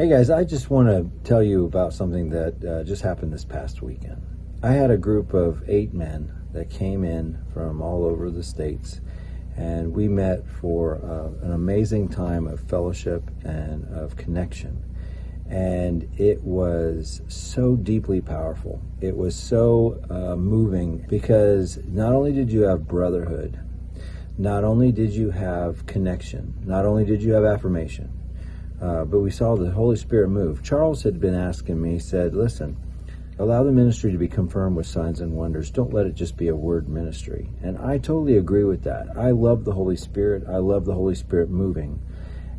Hey guys, I just want to tell you about something that uh, just happened this past weekend. I had a group of eight men that came in from all over the states, and we met for uh, an amazing time of fellowship and of connection. And it was so deeply powerful. It was so uh, moving because not only did you have brotherhood, not only did you have connection, not only did you have affirmation, uh, but we saw the Holy Spirit move. Charles had been asking me, he said, listen, allow the ministry to be confirmed with signs and wonders. Don't let it just be a word ministry. And I totally agree with that. I love the Holy Spirit. I love the Holy Spirit moving.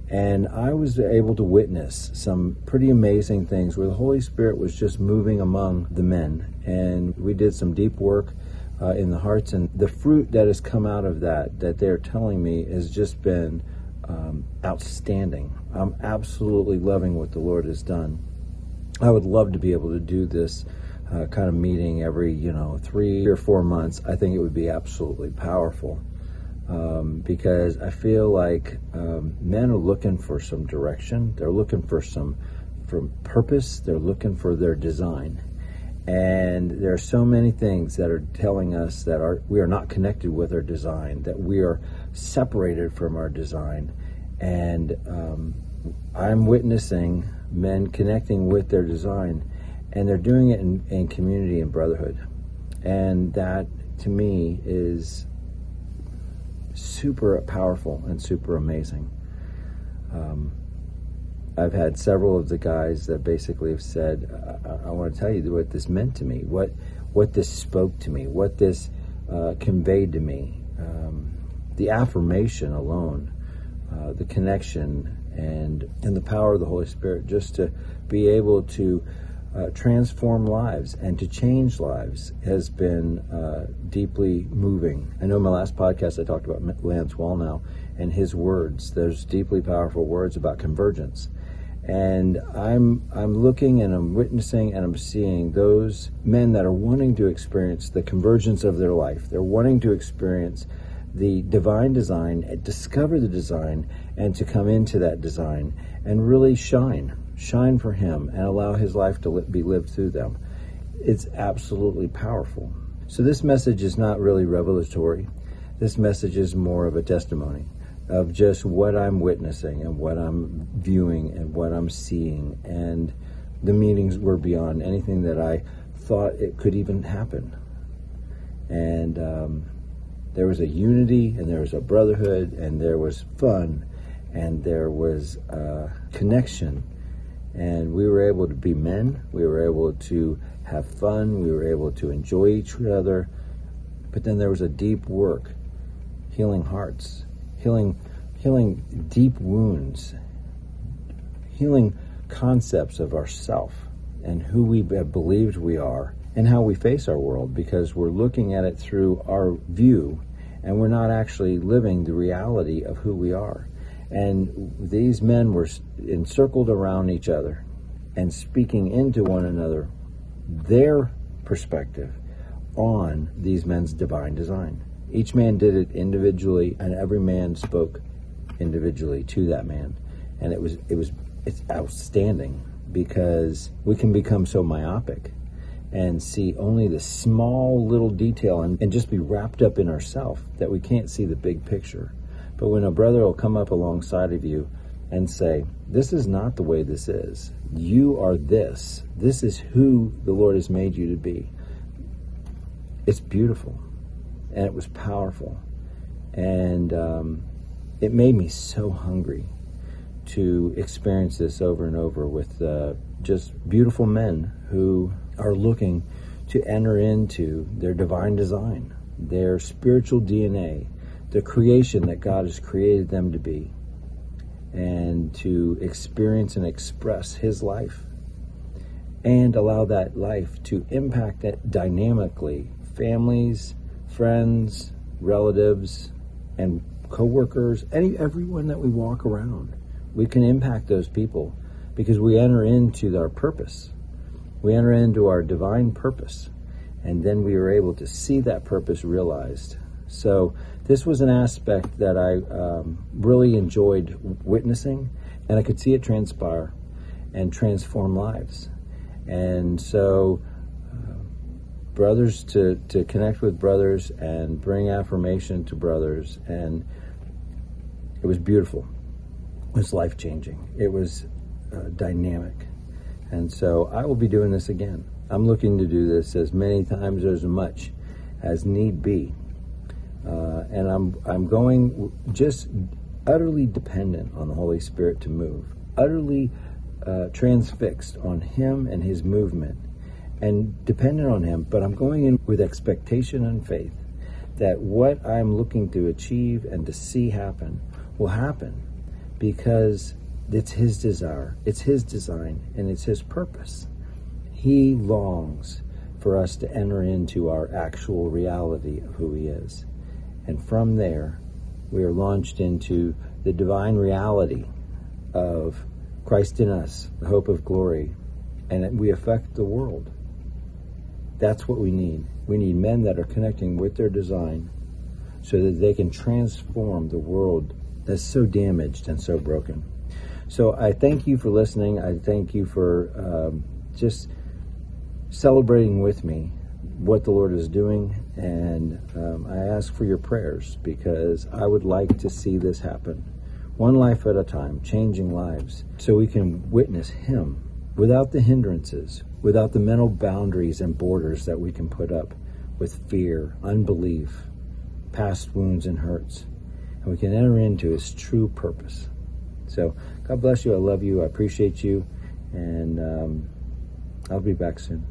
And I was able to witness some pretty amazing things where the Holy Spirit was just moving among the men. And we did some deep work uh, in the hearts. And the fruit that has come out of that, that they're telling me, has just been um, outstanding. I'm absolutely loving what the Lord has done. I would love to be able to do this uh, kind of meeting every, you know, three or four months. I think it would be absolutely powerful um, because I feel like um, men are looking for some direction. They're looking for some for purpose. They're looking for their design. And there are so many things that are telling us that our, we are not connected with our design, that we are separated from our design. And um, I'm witnessing men connecting with their design, and they're doing it in, in community and brotherhood. And that, to me, is super powerful and super amazing. Um, I've had several of the guys that basically have said, I, I, want to tell you what this meant to me, what what this spoke to me, what this uh, conveyed to me. Um, the affirmation alone, uh, the connection, and and the power of the Holy Spirit, just to be able to uh, transform lives and to change lives has been uh, deeply moving. I know in my last podcast I talked about Lance Wallnau and his words. Those deeply powerful words about convergence and I'm I'm looking and I'm witnessing and I'm seeing those men that are wanting to experience the convergence of their life. They're wanting to experience the divine design, discover the design, and to come into that design and really shine, shine for Him, and allow His life to be lived through them. It's absolutely powerful. So this message is not really revelatory. This message is more of a testimony of just what I'm witnessing and what I'm viewing and what I'm seeing. And the meetings were beyond anything that I thought it could even happen. And um, there was a unity and there was a brotherhood and there was fun and there was a connection. And we were able to be men, we were able to have fun, we were able to enjoy each other. But then there was a deep work, healing hearts healing, healing deep wounds, healing concepts of ourself and who we have believed we are and how we face our world because we're looking at it through our view and we're not actually living the reality of who we are. And these men were encircled around each other and speaking into one another their perspective on these men's divine design. Each man did it individually, and every man spoke individually to that man, and it was it was it's outstanding because we can become so myopic and see only the small little detail and, and just be wrapped up in ourself that we can't see the big picture. But when a brother will come up alongside of you and say, This is not the way this is. You are this. This is who the Lord has made you to be. It's beautiful and it was powerful. And um, it made me so hungry to experience this over and over with uh, just beautiful men who are looking to enter into their divine design, their spiritual DNA, the creation that God has created them to be, and to experience and express His life and allow that life to impact that dynamically families, friends, relatives, and coworkers, any everyone that we walk around. We can impact those people because we enter into our purpose. We enter into our divine purpose, and then we are able to see that purpose realized. So this was an aspect that I um, really enjoyed witnessing, and I could see it transpire. and transform lives. And so, uh, brothers to, to connect with brothers and bring affirmation to brothers. And it was beautiful. It was life changing. It was uh, dynamic. And so I will be doing this again. I'm looking to do this as many times as much as need be. Uh, and I'm I'm going just utterly dependent on the Holy Spirit to move, utterly uh, transfixed on Him and His movement, and dependent on Him. But I'm going in with expectation and faith that what I'm looking to achieve and to see happen will happen because it's His desire, it's His design, and it's His purpose. He longs for us to enter into our actual reality of who He is. And from there, we are launched into the divine reality of Christ in us, the hope of glory, and we affect the world. That's what we need. We need men that are connecting with their design so that they can transform the world that's so damaged and so broken. So I thank you for listening. I thank you for um, just celebrating with me what the Lord is doing. And um, I ask for your prayers because I would like to see this happen one life at a time, changing lives, so we can witness Him without the hindrances, without the mental boundaries and borders that we can put up with fear, unbelief, past wounds and hurts. And we can enter into His true purpose. So, God bless you. I love you. I appreciate you. And um, I'll be back soon.